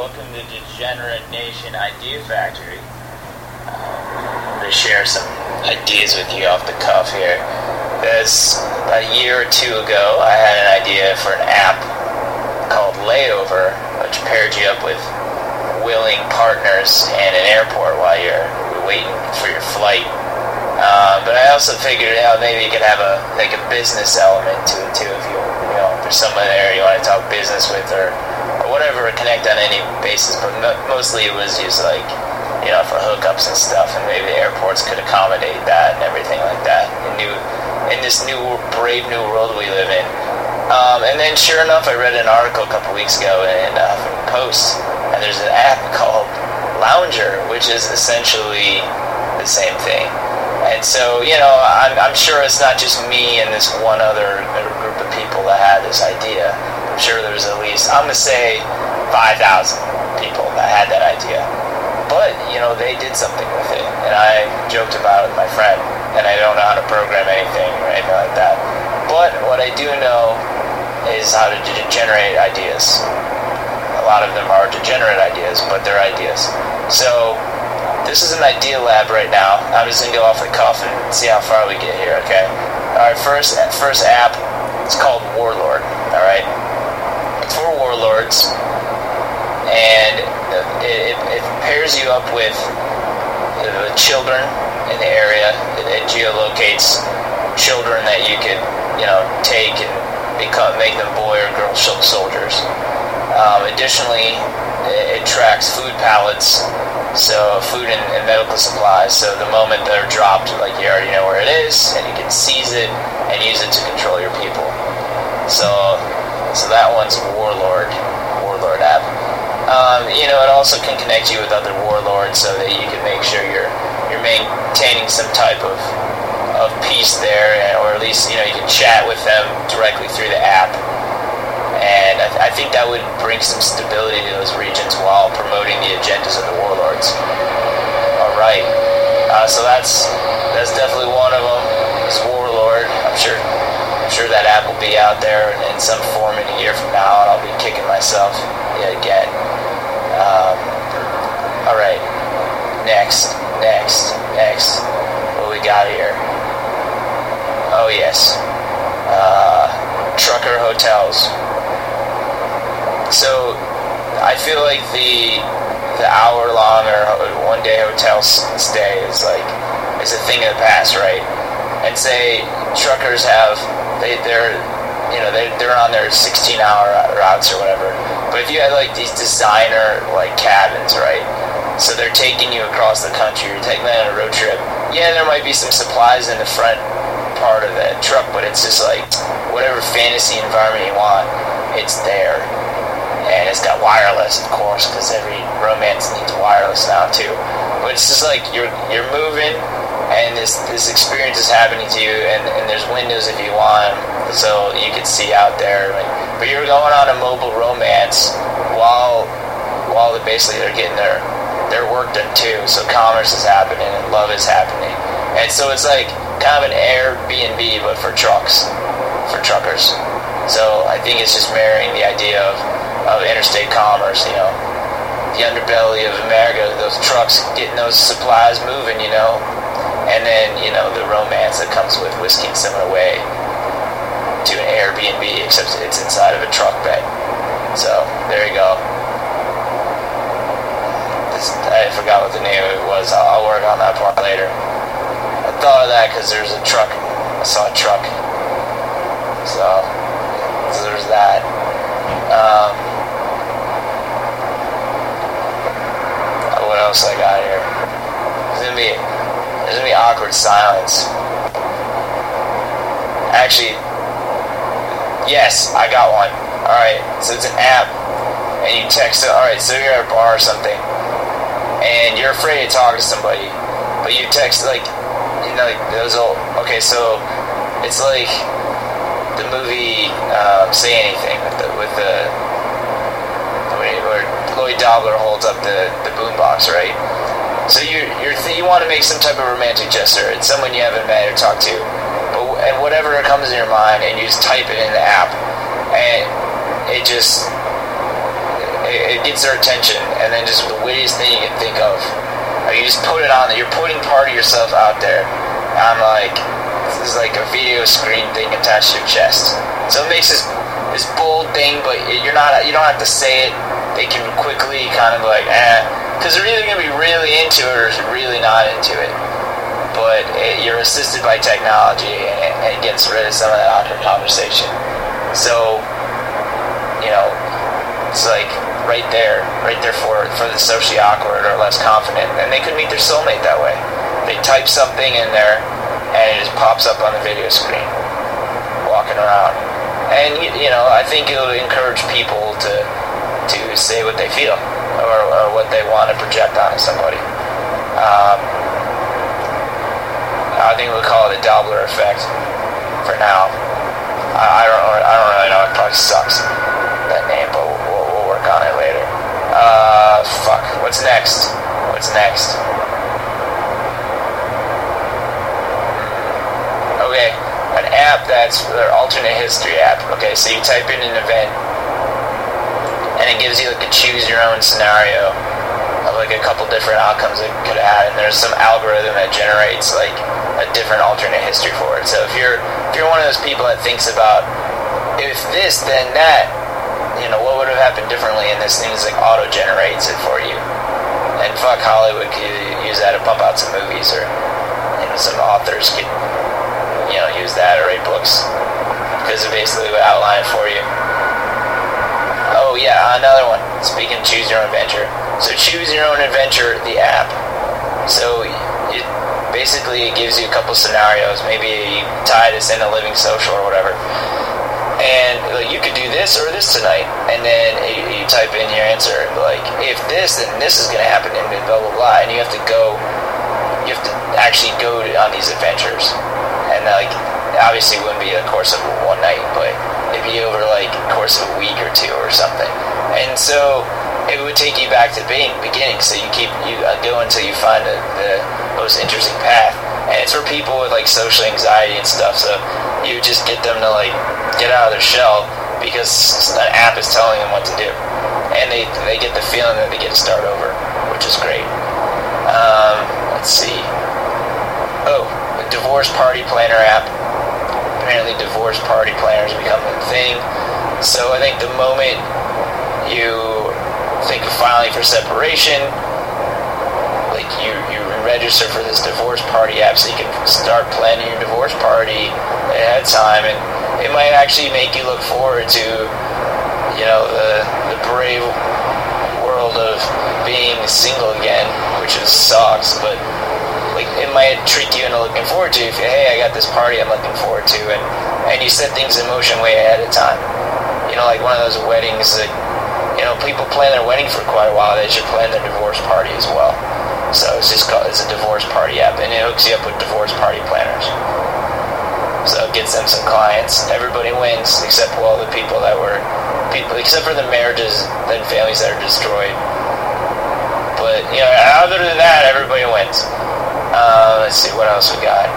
welcome to Degenerate Nation Idea Factory. Um, I'm going to share some ideas with you off the cuff here. This, about a year or two ago, I had an idea for an app called Layover, which paired you up with willing partners in an airport while you're waiting for your flight. Uh, but I also figured out maybe you could have a like a business element to it too. If you you know if there's someone there you want to talk business with or, whatever, connect on any basis. But mo- mostly it was just like you know for hookups and stuff, and maybe the airports could accommodate that and everything like that. In new in this new brave new world we live in. Um, and then sure enough, I read an article a couple weeks ago in uh, Post, and there's an app called Lounger, which is essentially the same thing. And so, you know, I'm, I'm sure it's not just me and this one other group of people that had this idea. Sure there's at least, I'm going to say 5,000 people that had that idea. But, you know, they did something with it. And I joked about it with my friend. And I don't know how to program anything or anything like that. But what I do know is how to generate ideas. A lot of them are degenerate ideas, but they're ideas. So this is an idea lab right now. I'm just gonna go off the cuff and see how far we get here. Okay. All right. First, first app. It's called Warlord. All right. And it, it, it pairs you up with the children in the area. It, it geolocates children that you could, you know, take and become make them boy or girl soldiers. Um, additionally, it, it tracks food pallets so food and, and, medical supplies. So the moment they're dropped, like you already know where it is, and you can seize it and use it to control your people. So, so that one's Warlord, Warlord app. Um, you know, it also can connect you with other warlords so that you can make sure you're you're maintaining some type of of peace there, or at least you know you can chat with them directly through the app and I, th- I, think that would bring some stability to those regions while promoting the agendas of the warlords. All right, uh, so that's that's definitely one of them. Is Warlord. I'm sure I'm sure that app will be out there in, in some form in a year from now, and I'll be kicking myself again. Um, all right, next, next, next. What we got here? Oh yes, uh, trucker hotels. So I feel like the the hour long or one day hotel stay is like is a thing of the past, right? And say truckers have they they're you know they they're on their 16 hour routes or whatever. But if you had like these designer like cabins, right? So they're taking you across the country. You're taking them on a road trip. Yeah, there might be some supplies in the front part of that truck, but it's just like whatever fantasy environment you want, it's there and it's got wireless, of course, because every romance needs wireless now too. But it's just like you're you're moving, and this this experience is happening to you, and, and there's windows if you want, so you can see out there. But you're going on a mobile romance while while basically they're getting their their work done too. So commerce is happening and love is happening, and so it's like kind of an Airbnb but for trucks, for truckers. So I think it's just marrying the idea of of interstate commerce, you know, the underbelly of America, those trucks getting those supplies moving, you know, and then, you know, the romance that comes with whisking someone away to an Airbnb, except it's inside of a truck bed. So, there you go. This, I forgot what the name of it was. I'll, I'll work on that part later. I thought of that because there's a truck. I saw a truck. So, so there's that. Um, what else I got here? There's gonna be there's gonna be awkward silence. Actually, yes, I got one. All right, so it's an app, and you text it. All right, so you're at a bar or something, and you're afraid to talk to somebody, but you text like, you know, like those old. Okay, so it's like the movie um, Say Anything with the with the where Lloyd Dobler holds up the, the boombox, right? So you you want to make some type of romantic gesture. It's someone you haven't met or talked to, but and whatever comes in your mind, and you just type it in the app, and it just it, it gets their attention, and then just the wittiest thing you can think of. Or you just put it on. You're putting part of yourself out there. I'm like, this is like a video screen thing attached to your chest. So it makes this this bold thing, but you're not. You don't have to say it. They can quickly kind of like, eh, because they're either gonna be really into it or really not into it. But it, you're assisted by technology, and it, it gets rid of some of that awkward conversation. So, you know, it's like right there, right there for for the socially awkward or less confident, and they could meet their soulmate that way. They type something in there, and it just pops up on the video screen, walking around. And you know, I think it'll encourage people to to say what they feel or, or what they want to project onto somebody. Um, I think we'll call it a Doppler effect for now. I, I don't I don't really know. It probably sucks that name, but we'll, we'll work on it later. Uh, fuck. What's next? What's next? Okay, an app that's their alternate history app. Okay, so you type in an event, and it gives you like a choose your own scenario of like a couple different outcomes it could have had, and there's some algorithm that generates like a different alternate history for it. So if you're if you're one of those people that thinks about if this then that, you know, what would have happened differently, and this thing is like auto generates it for you. And fuck Hollywood could use that to pump out some movies, or you know, some authors could you know use that or write books because it basically would outline for you. Oh yeah, another one. Speaking choose your own adventure. So choose your own adventure, the app. So it basically it gives you a couple scenarios. Maybe you tie this a living social or whatever and like, you could do this or this tonight, and then you, you type in your answer, like if this, then this is going to happen, and blah blah blah, and you have to go, you have to actually go to, on these adventures, and like obviously it wouldn't be a course of one night, but it'd over like a course of a week or two or something, and so it would take you back to being beginning, so you keep you uh, go until you find the, the most interesting path, and it's for people with like social anxiety and stuff, so you just get them to like get out of their shell because an app is telling them what to do, and they they get the feeling that they get to start over, which is great. Um, let's see. Oh, the divorce party planner app. Apparently, divorce party planners become a thing. So I think the moment you think of filing for separation, like you you register for this divorce party app, so you can start planning your divorce party ahead of time and it might actually make you look forward to, you know, the, the brave world of being single again, which is sucks, but like it might treat you into looking forward to. If hey, I got this party I'm looking forward to, and and you set things in motion way ahead of time. You know, like one of those weddings that you know people plan their wedding for quite a while. They should plan their divorce party as well. So it's just called it's a divorce party app, and it hooks you up with divorce party planners. So it gets them some clients. Everybody wins except for all the people that were people, except for the marriages and families that are destroyed. But you know, other than that, everybody wins. Uh, let's see what else we got.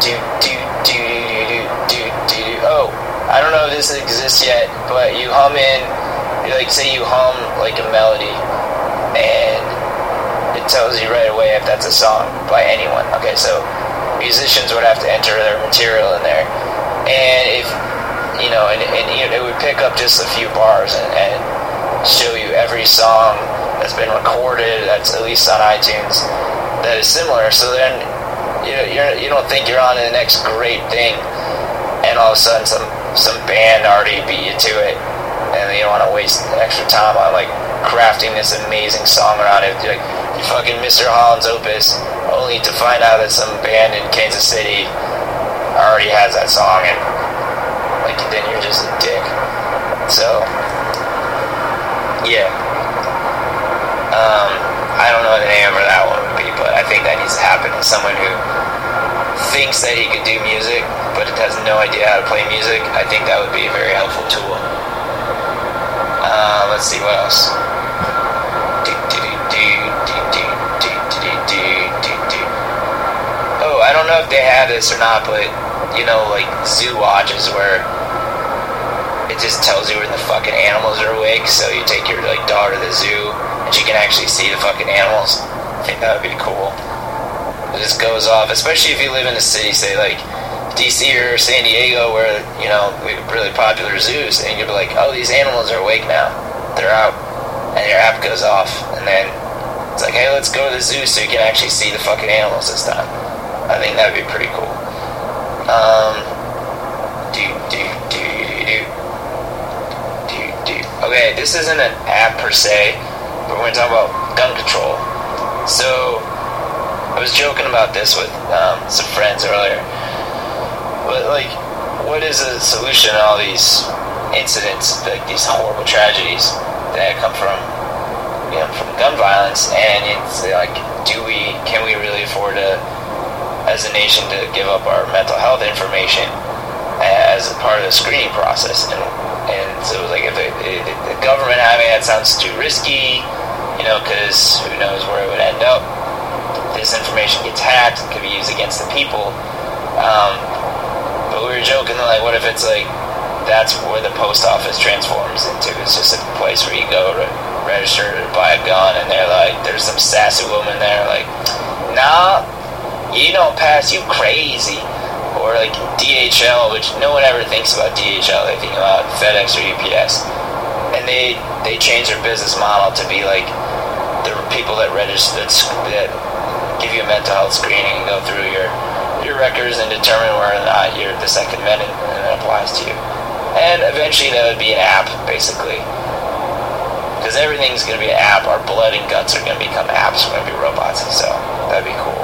Do do do do do do do. do. Oh, I don't know if this exists yet, but you hum in, like say you hum like a melody, and it tells you right away if that's a song by anyone. Okay, so musicians would have to enter their material in there, and if you know, and, and it would pick up just a few bars and, and show you every song that's been recorded that's at least on iTunes that is similar. So then you you're, you don't think you're on to the next great thing, and all of a sudden some some band already beat you to it, and you don't want to waste extra time on like crafting this amazing song around it. Like you fucking Mr. Holland's Opus, only to find out that some band in Kansas City already has that song, and like then you're just a dick. So yeah. Um, I don't know the name of that one I think that needs to happen to someone who thinks that he could do music, but has no idea how to play music. I think that would be a very helpful tool. Uh, let's see what else. Oh, I don't know if they have this or not, but you know, like zoo watches where it just tells you when the fucking animals are awake. So you take your like daughter to the zoo, and she can actually see the fucking animals. I think that would be cool. It just goes off, especially if you live in a city, say like DC or San Diego, where you know we have really popular zoos, and you'd be like, oh, these animals are awake now. They're out, and your app goes off, and then it's like, hey, let's go to the zoo so you can actually see the fucking animals this time. I think that'd be pretty cool. Um, do do do do do do. Okay, this isn't an app per se, but we're gonna talk about gun control. So, I was joking about this with um, some friends earlier. But like, what is the solution to all these incidents, like these horrible tragedies that come from, you know, from gun violence? And it's like, do we, can we really afford to, as a nation, to give up our mental health information as a part of the screening process? And and so it was like, if the, if the government having that sounds too risky, you know, because who knows where it would end up. This information gets hacked and could be used against the people. Um, but we were joking, like, what if it's like that's where the post office transforms into? It's just a place where you go to register to buy a gun, and they're like, there's some sassy woman there, like, nah, you don't pass, you crazy. Or like DHL, which no one ever thinks about DHL. They think about FedEx or UPS, and they they change their business model to be like the people that register that, that give you a mental health screening and go through your your records and determine whether or not you're the Second Amendment applies to you. And eventually that would be an app, basically. Because everything's going to be an app. Our blood and guts are going to become apps. We're going to be robots. So that'd be cool.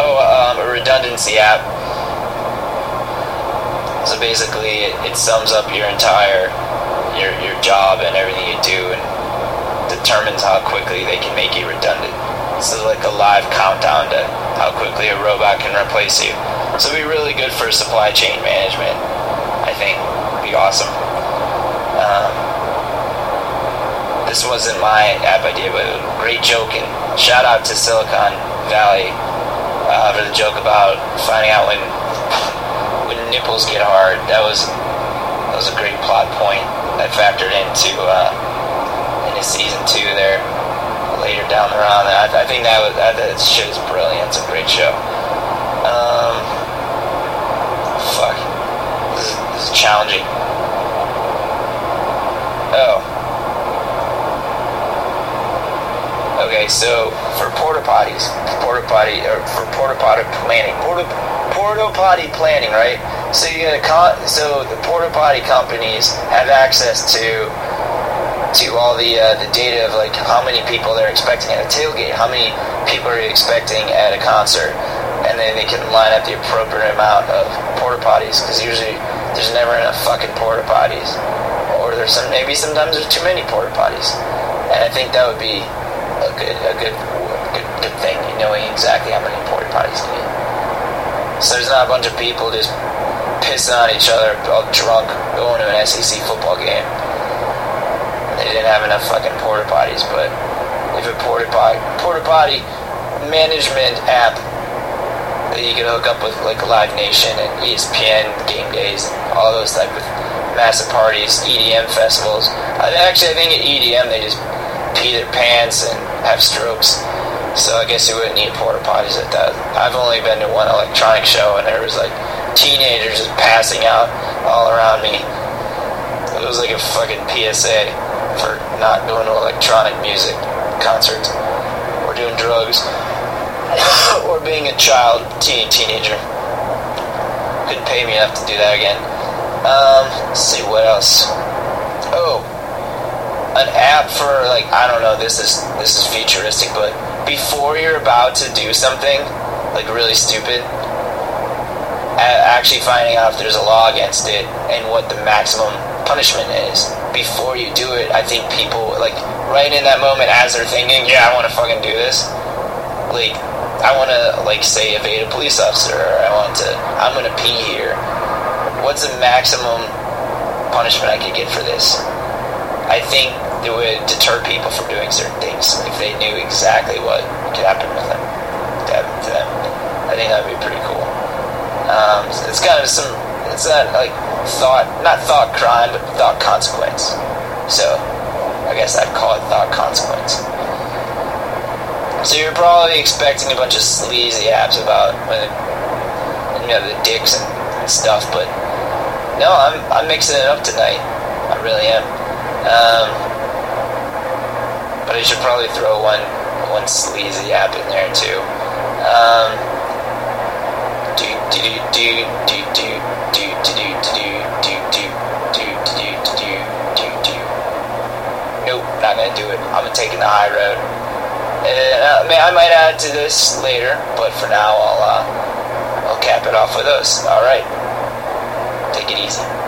Oh, um, a redundancy app. So basically, it, it sums up your entire your your job and everything you do, and determines how quickly they can make you redundant. So like a live countdown to how quickly a robot can replace you. So it'd be really good for supply chain management. I think It'd be awesome. Um, this wasn't my app idea, but great joke and shout out to Silicon Valley uh, for the joke about finding out when when nipples get hard. That was that was a great plot point that factored into uh, season two there later down the road. I, I think that was that, that shit is brilliant. It's a great show. Um, fuck, this is, this is challenging. Oh. Okay, so for porta potties, porta potty or for porta potty planning, porta porta potty planning, right? So you get a con- so the porta potty companies have access to to all the uh, the data of like how many people they're expecting at a tailgate, how many people are you expecting at a concert, and then they can line up the appropriate amount of porta potties because usually there's never enough fucking porta potties, or there's some maybe sometimes there's too many porta potties, and I think that would be a good a good good, good thing, knowing exactly how many porta potties you need. So there's not a bunch of people just pissing on each other, all drunk, going to an SEC football game. They didn't have enough fucking porta potties, but if a porta potty porta potty management app that you can hook up with like Live Nation and ESPN game days, all those type of massive parties, EDM festivals. I, actually, I think at EDM they just pee their pants and have strokes. So I guess you wouldn't need porta potties at that. I've only been to one electronic show and there was like teenagers just passing out all around me. It was like a fucking PSA for not going to electronic music concerts or doing drugs or being a child, teen teenager. Couldn't pay me enough to do that again. Um, let's see what else. Oh, an app for like I don't know. This is this is futuristic, but before you're about to do something like really stupid, actually finding out if there's a law against it and what the maximum punishment is before you do it. I think people like right in that moment as they're thinking, yeah, I want to fucking do this. Like I want to like say evade a police officer. Or I want to. I'm gonna pee here. What's the maximum punishment I could get for this? I think it would deter people from doing certain things if they knew exactly what could happen with them. To them. I think that would be pretty cool. Um, it's kind of some it's not like thought, not thought crime, but thought consequence. So, I guess I'd call it thought consequence. So you're probably expecting a bunch of sleazy apps about, you know, the dicks and, and stuff, but no, I'm I'm mixing it up tonight. I really am. Um, but I should probably throw one one sleazy app in there too. Um, Nope, not gonna do it. I'm take the high road. And uh, I, might add to this later, but for now I'll uh, I'll cap it off with those. All right, take it easy.